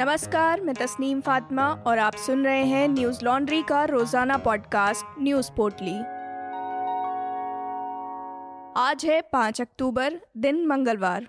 नमस्कार, मैं तस्नीम फातिमा और आप सुन रहे हैं न्यूज़ लॉन्ड्री का रोज़ाना पॉडकास्ट न्यूज़ पोर्टली। आज है पाँच अक्टूबर, दिन मंगलवार।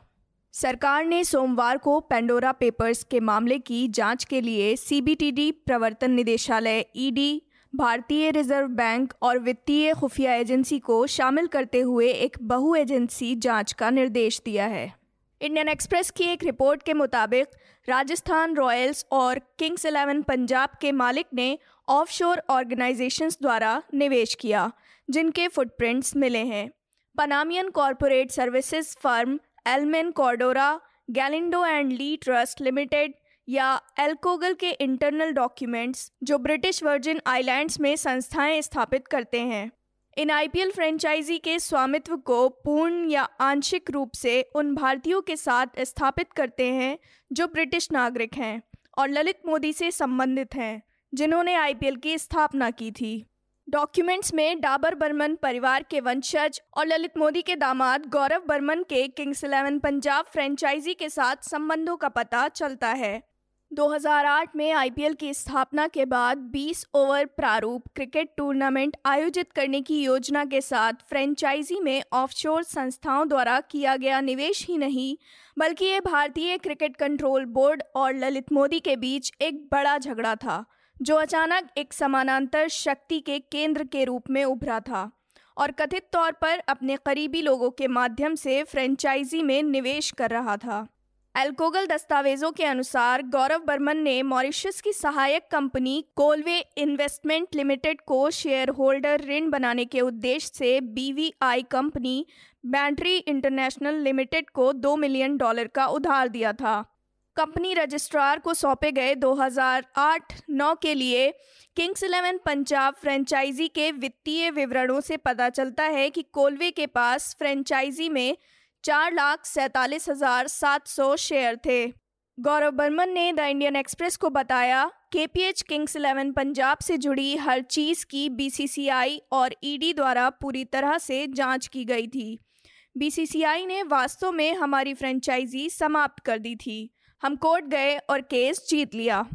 सरकार ने सोमवार को पेंडोरा पेपर्स के मामले की जाँच के लिए सीबीटीडी प्रवर्तन निदेशालय ईडी भारतीय रिज़र्व बैंक और वित्तीय खुफिया एजेंसी को शामिल करते हुए एक बहु एजेंसी जाँच का निर्देश दिया है। इंडियन एक्सप्रेस की एक रिपोर्ट के मुताबिक राजस्थान रॉयल्स और किंग्स इलेवन पंजाब के मालिक ने ऑफशोर ऑर्गेनाइजेशंस द्वारा निवेश किया, जिनके फुटप्रिंट्स मिले हैं। Panamanian corporate services firm Aleman Cordero Galindo and Lee trust limited या एल्कोगल के इंटरनल डॉक्यूमेंट्स जो ब्रिटिश वर्जिन आइलैंड्स में संस्थाएँ स्थापित करते हैं। इन आईपीएल फ्रेंचाइजी के स्वामित्व को पूर्ण या आंशिक रूप से उन भारतीयों के साथ स्थापित करते हैं जो ब्रिटिश नागरिक हैं और ललित मोदी से संबंधित हैं, जिन्होंने आईपीएल की स्थापना की थी। डॉक्यूमेंट्स में डाबर बर्मन परिवार के वंशज और ललित मोदी के दामाद गौरव बर्मन के किंग्स इलेवन पंजाब फ्रेंचाइजी के साथ संबंधों का पता चलता है। 2008 में आईपीएल की स्थापना के बाद 20 ओवर प्रारूप क्रिकेट टूर्नामेंट आयोजित करने की योजना के साथ फ्रेंचाइजी में ऑफशोर संस्थाओं द्वारा किया गया निवेश ही नहीं, बल्कि ये भारतीय क्रिकेट कंट्रोल बोर्ड और ललित मोदी के बीच एक बड़ा झगड़ा था, जो अचानक एक समानांतर शक्ति के केंद्र के रूप में उभरा था और कथित तौर पर अपने करीबी लोगों के माध्यम से फ्रेंचाइजी में निवेश कर रहा था। एल्कोगल दस्तावेजों के अनुसार गौरव बर्मन ने मॉरिशस की सहायक कंपनी कोलवे इन्वेस्टमेंट लिमिटेड को शेयर होल्डर ऋण बनाने के उद्देश्य से BVI company battery international limited को दो मिलियन डॉलर का उधार दिया था। कंपनी रजिस्ट्रार को सौंपे गए 2008-9 के लिए किंग्स इलेवन पंजाब फ्रेंचाइजी के वित्तीय विवरणों से पता चलता है कि कोलवे के पास फ्रेंचाइजी में चार लाख सैतालीस हज़ार सात सौ शेयर थे। गौरव बर्मन ने द इंडियन एक्सप्रेस को बताया K P H Kings eleven Punjab से जुड़ी हर चीज़ की बीसीसीआई और ईडी द्वारा पूरी तरह से जाँच की गई थी। बीसीसीआई ने वास्तव में हमारी फ्रेंचाइजी समाप्त कर दी थी। हम कोर्ट गए और केस जीत लिया।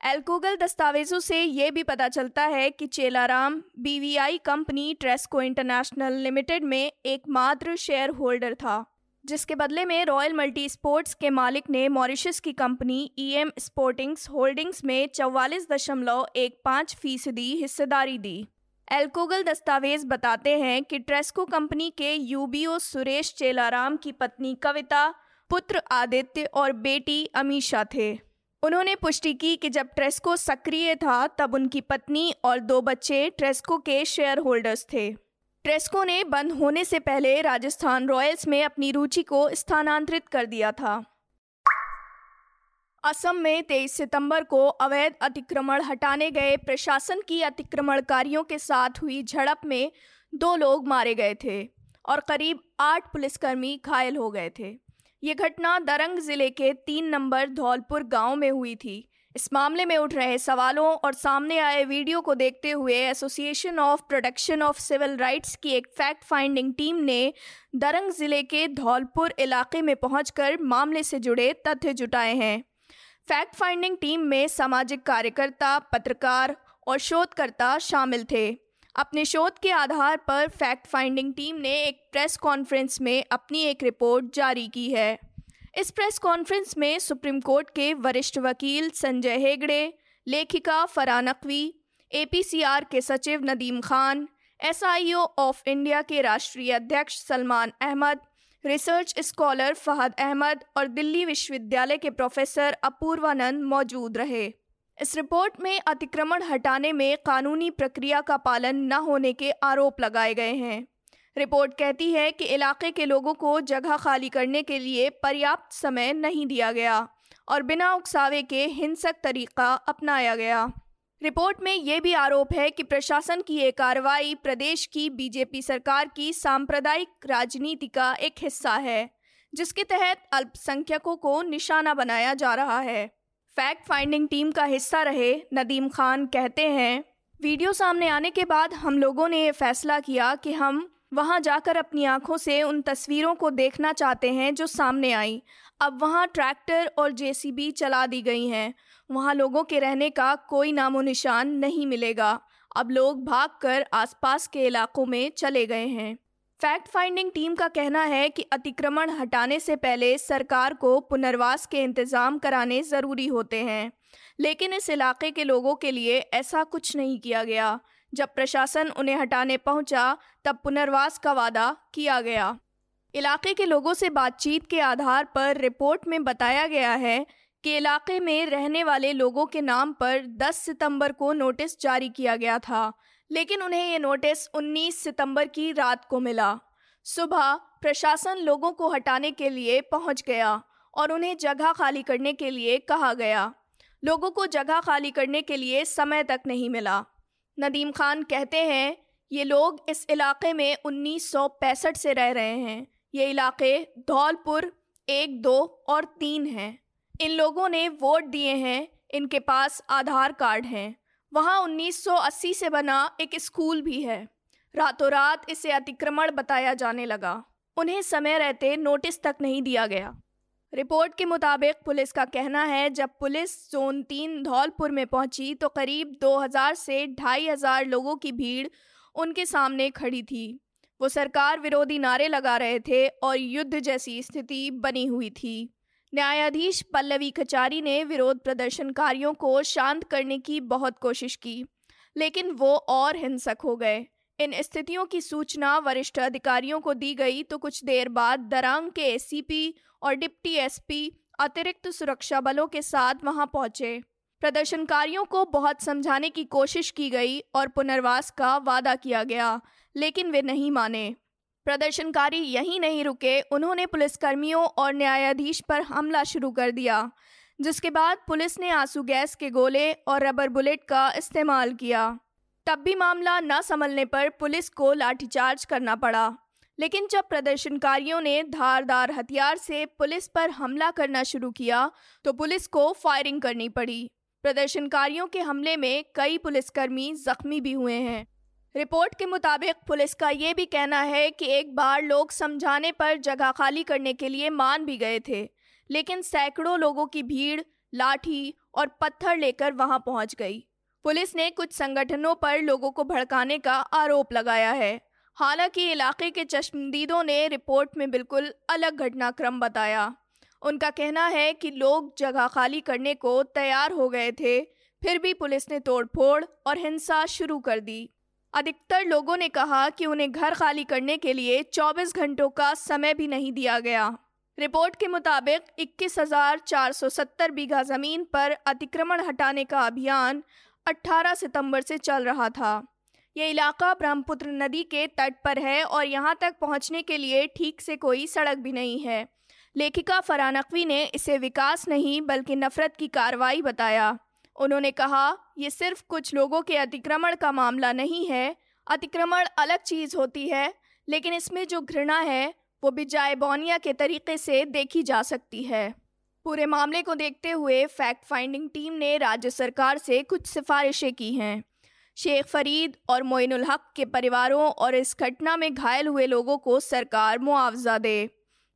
एल्कोगल दस्तावेजों से ये भी पता चलता है कि Chellaram, BVI company Tresco international limited में एकमात्र शेयर होल्डर था। जिसके बदले में रॉयल मल्टी स्पोर्ट्स के मालिक ने मॉरिशस की कंपनी ईएम स्पोर्टिंग्स होल्डिंग्स में चौवालीस दशमलव एक पाँच फ़ीसदी हिस्सेदारी दी। एल्कोगल दस्तावेज़ बताते हैं कि ट्रेस्को कंपनी के यूबीओ सुरेश चेलाराम की पत्नी कविता, पुत्र आदित्य और बेटी अमीशा थे। उन्होंने पुष्टि की कि जब ट्रेस्को सक्रिय था, तब उनकी पत्नी और दो बच्चे ट्रेस्को के शेयर होल्डर्स थे। ट्रेस्को ने बंद होने से पहले राजस्थान रॉयल्स में अपनी रुचि को स्थानांतरित कर दिया था। असम में 23 सितंबर को अवैध अतिक्रमण हटाने गए प्रशासन की अतिक्रमणकारियों के साथ हुई झड़प में दो लोग मारे गए थे और करीब आठ पुलिसकर्मी घायल हो गए थे। ये घटना दरंग ज़िले के तीन नंबर धौलपुर गाँव में हुई थी। इस मामले में उठ रहे सवालों और सामने आए वीडियो को देखते हुए association of protection of civil rights की एक फैक्ट फाइंडिंग टीम ने दरंग ज़िले के धौलपुर इलाके में पहुंचकर मामले से जुड़े तथ्य जुटाए हैं। फैक्ट फाइंडिंग टीम में सामाजिक कार्यकर्ता, पत्रकार और शोधकर्ता शामिल थे। अपने शोध के आधार पर फैक्ट फाइंडिंग टीम ने एक प्रेस कॉन्फ्रेंस में अपनी एक रिपोर्ट जारी की है। इस प्रेस कॉन्फ्रेंस में सुप्रीम कोर्ट के वरिष्ठ वकील संजय हेगड़े, लेखिका फरा नकवी एपीसीआर के सचिव Nadeem Khan SIO of India के राष्ट्रीय अध्यक्ष सलमान अहमद, रिसर्च स्कॉलर फहद अहमद और दिल्ली विश्वविद्यालय के प्रोफेसर अपूर्वानंद मौजूद रहे। इस रिपोर्ट में अतिक्रमण हटाने में कानूनी प्रक्रिया का पालन न होने के आरोप लगाए गए हैं। रिपोर्ट कहती है कि इलाके के लोगों को जगह खाली करने के लिए पर्याप्त समय नहीं दिया गया और बिना उकसावे के हिंसक तरीका अपनाया गया। रिपोर्ट में ये भी आरोप है कि प्रशासन की ये कार्रवाई प्रदेश की बीजेपी सरकार की सांप्रदायिक राजनीति का एक हिस्सा है, जिसके तहत अल्पसंख्यकों को निशाना बनाया जा रहा है। फैक्ट फाइंडिंग टीम का हिस्सा रहे नदीम खान कहते हैं, वीडियो सामने आने के बाद हम लोगों ने ये फैसला किया कि हम वहाँ जाकर अपनी आँखों से उन तस्वीरों को देखना चाहते हैं जो सामने आई। अब वहाँ ट्रैक्टर और जेसीबी चला दी गई हैं। वहाँ लोगों के रहने का कोई नामो निशान नहीं मिलेगा। अब लोग भागकर आसपास के इलाकों में चले गए हैं। फैक्ट फाइंडिंग टीम का कहना है कि अतिक्रमण हटाने से पहले सरकार को पुनर्वास के इंतज़ाम कराने ज़रूरी होते हैं। लेकिन इस इलाके के लोगों के लिए ऐसा कुछ नहीं किया गया। जब प्रशासन उन्हें हटाने पहुँचा, तब पुनर्वास का वादा किया गया। इलाके के लोगों से बातचीत के आधार पर रिपोर्ट में बताया गया है कि इलाके में रहने वाले लोगों के नाम पर 10 सितंबर को नोटिस जारी किया गया था, लेकिन उन्हें ये नोटिस 19 सितंबर की रात को मिला। सुबह प्रशासन लोगों को हटाने के लिए पहुँच गया और उन्हें जगह खाली करने के लिए कहा गया। लोगों को जगह खाली करने के लिए समय तक नहीं मिला। नदीम खान कहते हैं, ये लोग इस इलाके में उन्नीस सौ पैंसठ से रह रहे हैं। ये इलाके धौलपुर, एक, दो और तीन हैं। इन लोगों ने वोट दिए हैं, इनके पास आधार कार्ड हैं। वहाँ 1980 से बना एक स्कूल भी है। रातों रात इसे अतिक्रमण बताया जाने लगा। उन्हें समय रहते नोटिस तक नहीं दिया गया। रिपोर्ट के मुताबिक पुलिस का कहना है, जब पुलिस जोन तीन धौलपुर में पहुँची तो करीब 2000 से ढाई हज़ार लोगों की भीड़ उनके सामने खड़ी थी। वो सरकार विरोधी नारे लगा रहे थे और युद्ध जैसी स्थिति बनी हुई थी। न्यायाधीश पल्लवी कचारी ने विरोध प्रदर्शनकारियों को शांत करने की बहुत कोशिश की, लेकिन वो और हिंसक हो गए। इन स्थितियों की सूचना वरिष्ठ अधिकारियों को दी गई तो कुछ देर बाद दरांग के एसीपी और डिप्टी एसपी अतिरिक्त सुरक्षा बलों के साथ वहाँ पहुँचे। प्रदर्शनकारियों को बहुत समझाने की कोशिश की गई और पुनर्वास का वादा किया गया, लेकिन वे नहीं माने। प्रदर्शनकारी यहीं नहीं रुके, उन्होंने पुलिसकर्मियों और न्यायाधीश पर हमला शुरू कर दिया, जिसके बाद पुलिस ने आँसू गैस के गोले और रबर बुलेट का इस्तेमाल किया। तब भी मामला न संभलने पर पुलिस को लाठीचार्ज करना पड़ा। लेकिन जब प्रदर्शनकारियों ने धारदार हथियार से पुलिस पर हमला करना शुरू किया तो पुलिस को फायरिंग करनी पड़ी। प्रदर्शनकारियों के हमले में कई पुलिसकर्मी जख्मी भी हुए हैं। रिपोर्ट के मुताबिक पुलिस का ये भी कहना है कि एक बार लोग समझाने पर जगह खाली करने के लिए मान भी गए थे, लेकिन सैकड़ों लोगों की भीड़, लाठी और पत्थर लेकर वहाँ पहुँच गई। पुलिस ने कुछ संगठनों पर लोगों को भड़काने का आरोप लगाया है। हालाँकि इलाके के चश्मदीदों ने रिपोर्ट में बिल्कुल अलग घटनाक्रम बताया। उनका कहना है कि लोग जगह खाली करने को तैयार हो गए थे फिर भी पुलिस ने तोड़फोड़ और हिंसा शुरू कर दी। अधिकतर लोगों ने कहा कि उन्हें घर खाली करने के लिए 24 घंटों का समय भी नहीं दिया गया। रिपोर्ट के मुताबिक 21,470 बीघा ज़मीन पर अतिक्रमण हटाने का अभियान 18 सितंबर से चल रहा था। ये इलाका ब्रह्मपुत्र नदी के तट पर है और यहाँ तक पहुँचने के लिए ठीक से कोई सड़क भी नहीं है। लेखिका फरा नकवी ने इसे विकास नहीं बल्कि नफरत की कार्रवाई बताया। उन्होंने कहा, ये सिर्फ़ कुछ लोगों के अतिक्रमण का मामला नहीं है। अतिक्रमण अलग चीज़ होती है, लेकिन इसमें जो घृणा है, वो बिजाय बोनिया के तरीके से देखी जा सकती है। पूरे मामले को देखते हुए फैक्ट फाइंडिंग टीम ने राज्य सरकार से कुछ सिफारिशें की हैं। शेख फरीद और मोइनुल हक के परिवारों और इस घटना में घायल हुए लोगों को सरकार मुआवजा दे।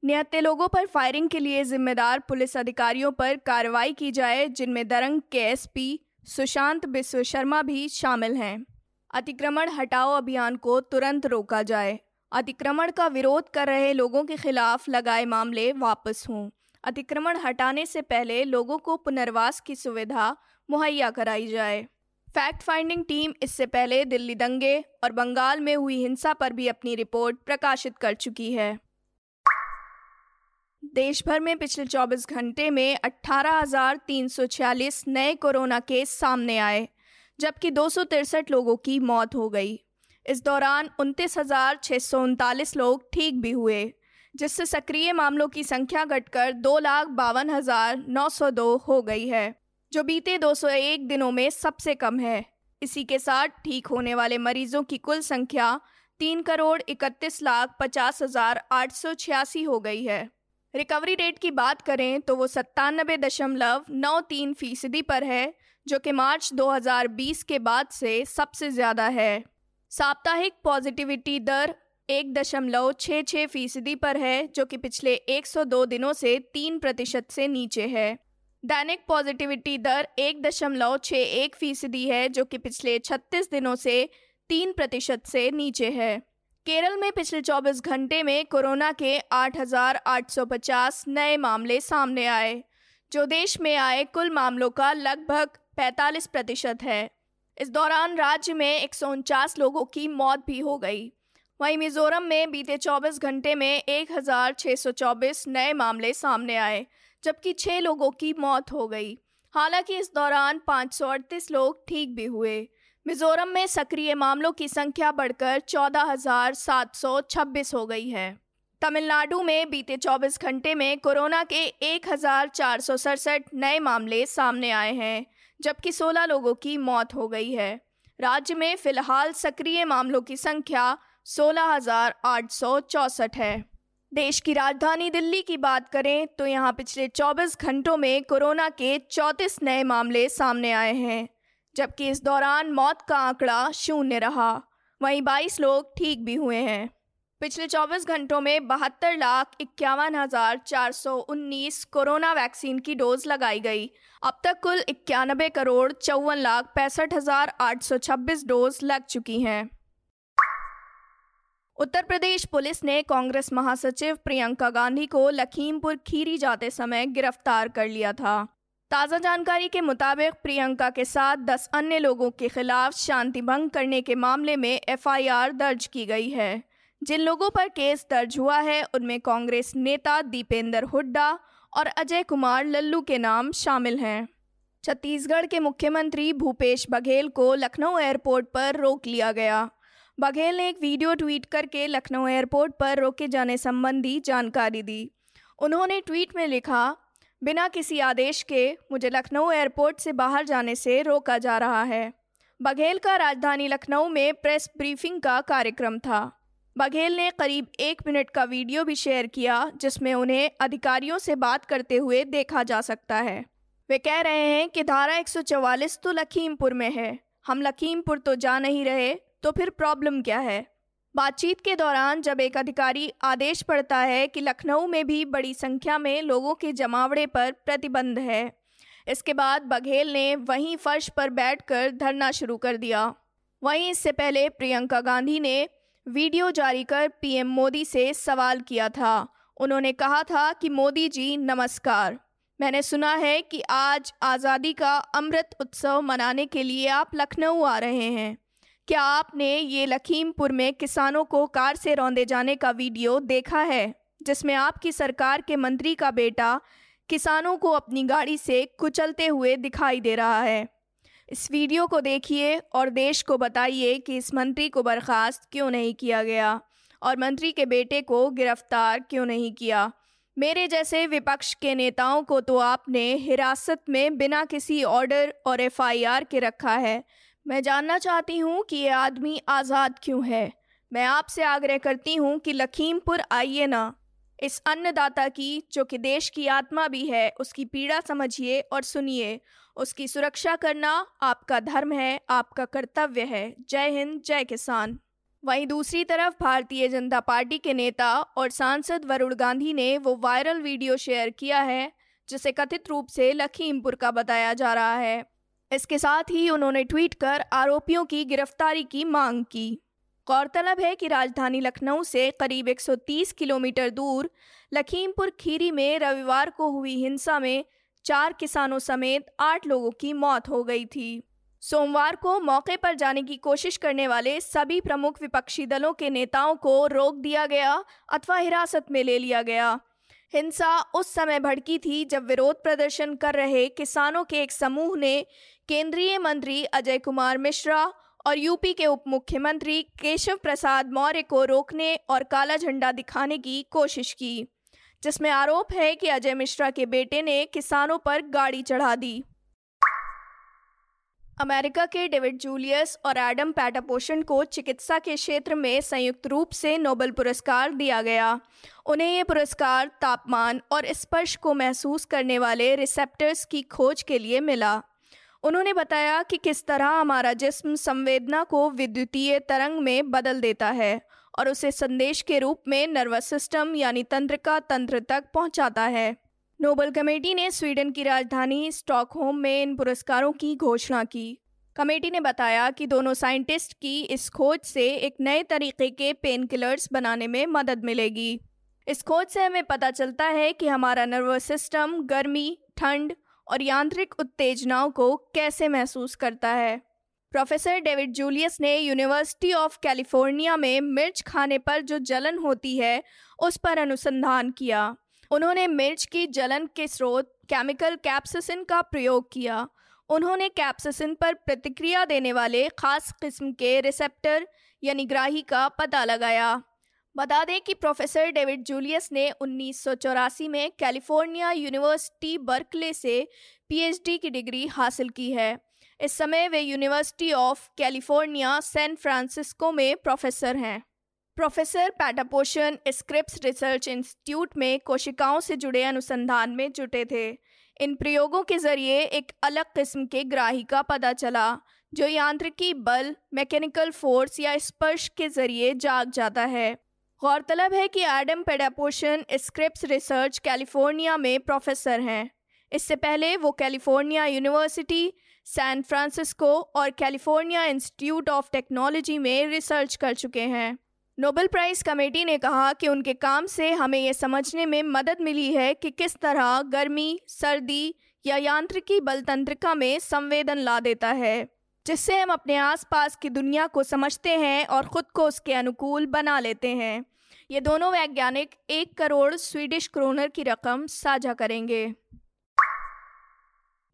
निहत्ते लोगों पर फायरिंग के लिए जिम्मेदार पुलिस अधिकारियों पर कार्रवाई की जाए, जिनमें दरंग के एसपी सुशांत बिस्व शर्मा भी शामिल हैं। अतिक्रमण हटाओ अभियान को तुरंत रोका जाए। अतिक्रमण का विरोध कर रहे लोगों के खिलाफ लगाए मामले वापस हों। अतिक्रमण हटाने से पहले लोगों को पुनर्वास की सुविधा मुहैया कराई जाए। फैक्ट फाइंडिंग टीम इससे पहले दिल्ली दंगे और बंगाल में हुई हिंसा पर भी अपनी रिपोर्ट प्रकाशित कर चुकी है। देश भर में पिछले 24 घंटे में अट्ठारह नए कोरोना केस सामने आए, जबकि दो लोगों की मौत हो गई। इस दौरान उनतीस लोग ठीक भी हुए। जिससे सक्रिय मामलों की संख्या घटकर दो लाख बावन हज़ार नौ सौ दो हो गई है, जो बीते 201 दिनों में सबसे कम है। इसी के साथ ठीक होने वाले मरीजों की कुल संख्या तीन करोड़ इकतीस लाख पचास हज़ार आठ सौ छियासी हो गई है। रिकवरी रेट की बात करें तो वो सत्तानबे दशमलव नौ तीन फ़ीसदी पर है, जो कि मार्च 2020 के बाद से सबसे ज़्यादा है। साप्ताहिक पॉजिटिविटी दर एक दशमलव छः छः फ़ीसदी पर है जो कि पिछले 102 दिनों से तीन प्रतिशत से नीचे है। दैनिक पॉजिटिविटी दर एक दशमलव छः एक फ़ीसदी है जो कि पिछले 36 दिनों से तीन प्रतिशत से नीचे है। केरल में पिछले 24 घंटे में कोरोना के 8,850 नए मामले सामने आए जो देश में आए कुल मामलों का लगभग 45 प्रतिशत है। इस दौरान राज्य में एक सौ उनचास लोगों की मौत भी हो गई। वहीं मिजोरम में बीते 24 घंटे में 1,624 नए मामले सामने आए जबकि छः लोगों की मौत हो गई। हालाँकि इस दौरान पाँच सौ अड़तीस लोग ठीक भी हुए। मिजोरम में सक्रिय मामलों की संख्या बढ़कर 14,726 हो गई है। तमिलनाडु में बीते 24 घंटे में कोरोना के एक हज़ार चार सौ सड़सठ नए मामले सामने आए हैं जबकि 16 लोगों की मौत हो गई है। राज्य में फ़िलहाल सक्रिय मामलों की संख्या सोलह है। देश की राजधानी दिल्ली की बात करें तो यहाँ पिछले 24 घंटों में कोरोना के 34 नए मामले सामने आए हैं, जबकि इस दौरान मौत का आंकड़ा शून्य रहा। वहीं 22 लोग ठीक भी हुए हैं। पिछले 24 घंटों में बहत्तर लाख इक्यावन हज़ार चार सौ उन्नीस कोरोना वैक्सीन की डोज लगाई गई। अब तक कुल इक्यानबे करोड़ चौवन लाख पैंसठ हज़ार आठ सौ छब्बीस डोज लग चुकी हैं। उत्तर प्रदेश पुलिस ने कांग्रेस महासचिव प्रियंका गांधी को लखीमपुर खीरी जाते समय गिरफ़्तार कर लिया था। ताज़ा जानकारी के मुताबिक प्रियंका के साथ दस अन्य लोगों के खिलाफ शांति भंग करने के मामले में एफआईआर दर्ज की गई है। जिन लोगों पर केस दर्ज हुआ है, उनमें कांग्रेस नेता दीपेंद्र हुड्डा और अजय कुमार लल्लू के नाम शामिल हैं। छत्तीसगढ़ के मुख्यमंत्री भूपेश बघेल को लखनऊ एयरपोर्ट पर रोक लिया गया। बघेल ने एक वीडियो ट्वीट करके लखनऊ एयरपोर्ट पर रोके जाने संबंधी जानकारी दी। उन्होंने ट्वीट में लिखा, बिना किसी आदेश के मुझे लखनऊ एयरपोर्ट से बाहर जाने से रोका जा रहा है। बघेल का राजधानी लखनऊ में प्रेस ब्रीफिंग का कार्यक्रम था। बघेल ने करीब एक मिनट का वीडियो भी शेयर किया, जिसमें उन्हें अधिकारियों से बात करते हुए देखा जा सकता है। वे कह रहे हैं कि धारा 144 तो लखीमपुर में है। हम लखीमपुर तो जा नहीं रहे तो फिर प्रॉब्लम क्या है? बातचीत के दौरान जब एक अधिकारी आदेश पड़ता है कि लखनऊ में भी बड़ी संख्या में लोगों के जमावड़े पर प्रतिबंध है, इसके बाद बघेल ने वहीं फर्श पर बैठकर धरना शुरू कर दिया। वहीं इससे पहले प्रियंका गांधी ने वीडियो जारी कर पीएम मोदी से सवाल किया था। उन्होंने कहा था कि मोदी जी, नमस्कार। मैंने सुना है कि आज आज़ादी का अमृत उत्सव मनाने के लिए आप लखनऊ आ रहे हैं। क्या आपने ये लखीमपुर में किसानों को कार से रौंदे जाने का वीडियो देखा है, जिसमें आपकी सरकार के मंत्री का बेटा किसानों को अपनी गाड़ी से कुचलते हुए दिखाई दे रहा है? इस वीडियो को देखिए और देश को बताइए कि इस मंत्री को बर्खास्त क्यों नहीं किया गया और मंत्री के बेटे को गिरफ़्तार क्यों नहीं किया? मेरे जैसे विपक्ष के नेताओं को तो आपने हिरासत में बिना किसी ऑर्डर और एफआईआर के रखा है। मैं जानना चाहती हूँ कि ये आदमी आज़ाद क्यों है। मैं आपसे आग्रह करती हूँ कि लखीमपुर आइए ना। इस अन्नदाता की, जो कि देश की आत्मा भी है, उसकी पीड़ा समझिए और सुनिए। उसकी सुरक्षा करना आपका धर्म है, आपका कर्तव्य है। जय हिंद, जय किसान। वहीं दूसरी तरफ़ भारतीय जनता पार्टी के नेता और सांसद वरुण गांधी ने वो वायरल वीडियो शेयर किया है, जिसे कथित रूप से लखीमपुर का बताया जा रहा है। इसके साथ ही उन्होंने ट्वीट कर आरोपियों की गिरफ्तारी की मांग की। गौरतलब है कि राजधानी लखनऊ से करीब 130 किलोमीटर दूर लखीमपुर खीरी में रविवार को हुई हिंसा में चार किसानों समेत आठ लोगों की मौत हो गई थी। सोमवार को मौके पर जाने की कोशिश करने वाले सभी प्रमुख विपक्षी दलों के नेताओं को रोक दिया गया अथवा हिरासत में ले लिया गया। हिंसा उस समय भड़की थी जब विरोध प्रदर्शन कर रहे किसानों के एक समूह ने केंद्रीय मंत्री अजय कुमार मिश्रा और यूपी के उप मुख्यमंत्री केशव प्रसाद मौर्य को रोकने और काला झंडा दिखाने की कोशिश की, जिसमें आरोप है कि अजय मिश्रा के बेटे ने किसानों पर गाड़ी चढ़ा दी। अमेरिका के डेविड जूलियस और एडम पैटापोशन को चिकित्सा के क्षेत्र में संयुक्त रूप से नोबेल पुरस्कार दिया गया। उन्हें ये पुरस्कार तापमान और स्पर्श को महसूस करने वाले रिसेप्टर्स की खोज के लिए मिला। उन्होंने बताया कि किस तरह हमारा जिस्म संवेदना को विद्युतीय तरंग में बदल देता है और उसे संदेश के रूप में नर्वस सिस्टम यानी तंत्रिका तंत्र तक पहुंचाता है। नोबल कमेटी ने स्वीडन की राजधानी स्टॉकहोम में इन पुरस्कारों की घोषणा की। कमेटी ने बताया कि दोनों साइंटिस्ट की इस खोज से एक नए तरीके के पेन किलर्स बनाने में मदद मिलेगी। इस खोज से हमें पता चलता है कि हमारा नर्वस सिस्टम गर्मी, ठंड और यांत्रिक उत्तेजनाओं को कैसे महसूस करता है। प्रोफेसर डेविड जूलियस ने यूनिवर्सिटी ऑफ़ कैलिफ़ोर्निया में मिर्च खाने पर जो जलन होती है, उस पर अनुसंधान किया। उन्होंने मिर्च की जलन के स्रोत केमिकल कैप्सिसिन का प्रयोग किया। उन्होंने कैप्सिसिन पर प्रतिक्रिया देने वाले खास किस्म के रिसेप्टर, यानी ग्राही का पता लगाया। बता दें कि प्रोफेसर डेविड जूलियस ने उन्नीस सौ चौरासी में कैलिफ़ोर्निया यूनिवर्सिटी बर्कले से पीएचडी की डिग्री हासिल की है। इस समय वे university of California San Francisco में प्रोफेसर हैं। Professor Patapoutian Scripps research institute में कोशिकाओं से जुड़े अनुसंधान में जुटे थे। इन प्रयोगों के ज़रिए एक अलग किस्म के ग्राही का पता चला, जो यांत्रिकी बल, मैकेनिकल फोर्स या स्पर्श के ज़रिए जाग जाता है। गौरतलब है कि Adam Patapoutian Scripps research California में प्रोफेसर हैं। इससे पहले वो कैलिफ़ोर्निया यूनिवर्सिटी, सैन फ्रांसिस्को और कैलिफ़ोर्निया इंस्टीट्यूट ऑफ़ टेक्नोलॉजी में रिसर्च कर चुके हैं। नोबेल प्राइज़ कमेटी ने कहा कि उनके काम से हमें ये समझने में मदद मिली है कि किस तरह गर्मी, सर्दी या यांत्रिकी बल तंत्रिका में संवेदन ला देता है, जिससे हम अपने आसपास की दुनिया को समझते हैं और ख़ुद को उसके अनुकूल बना लेते हैं। ये दोनों वैज्ञानिक एक करोड़ स्वीडिश क्रोनर की रकम साझा करेंगे।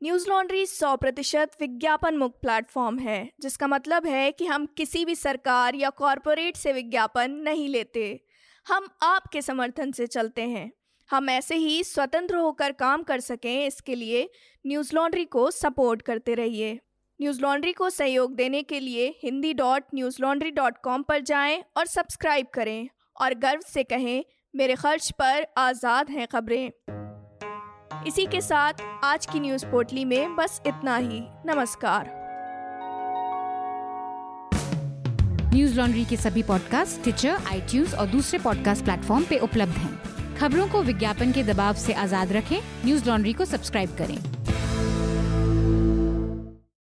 न्यूज़ लॉन्ड्री सौ प्रतिशत विज्ञापन मुक्त प्लेटफॉर्म है, जिसका मतलब है कि हम किसी भी सरकार या कॉरपोरेट से विज्ञापन नहीं लेते। हम आपके समर्थन से चलते हैं। हम ऐसे ही स्वतंत्र होकर काम कर सकें, इसके लिए न्यूज़ लॉन्ड्री को सपोर्ट करते रहिए। न्यूज़ लॉन्ड्री को सहयोग देने के लिए Hindi dot Newslaundry dot com पर जाएँ और सब्सक्राइब करें और गर्व से कहें, मेरे खर्च पर आज़ाद हैं खबरें। इसी के साथ आज की न्यूज़ पोर्टली में बस इतना ही। नमस्कार। न्यूज़ लॉन्ड्री के सभी पॉडकास्ट ट्विटर आई और दूसरे पॉडकास्ट प्लेटफॉर्म पे उपलब्ध हैं। खबरों को विज्ञापन के दबाव से आज़ाद रखें। न्यूज़ लॉन्ड्री को सब्सक्राइब करें।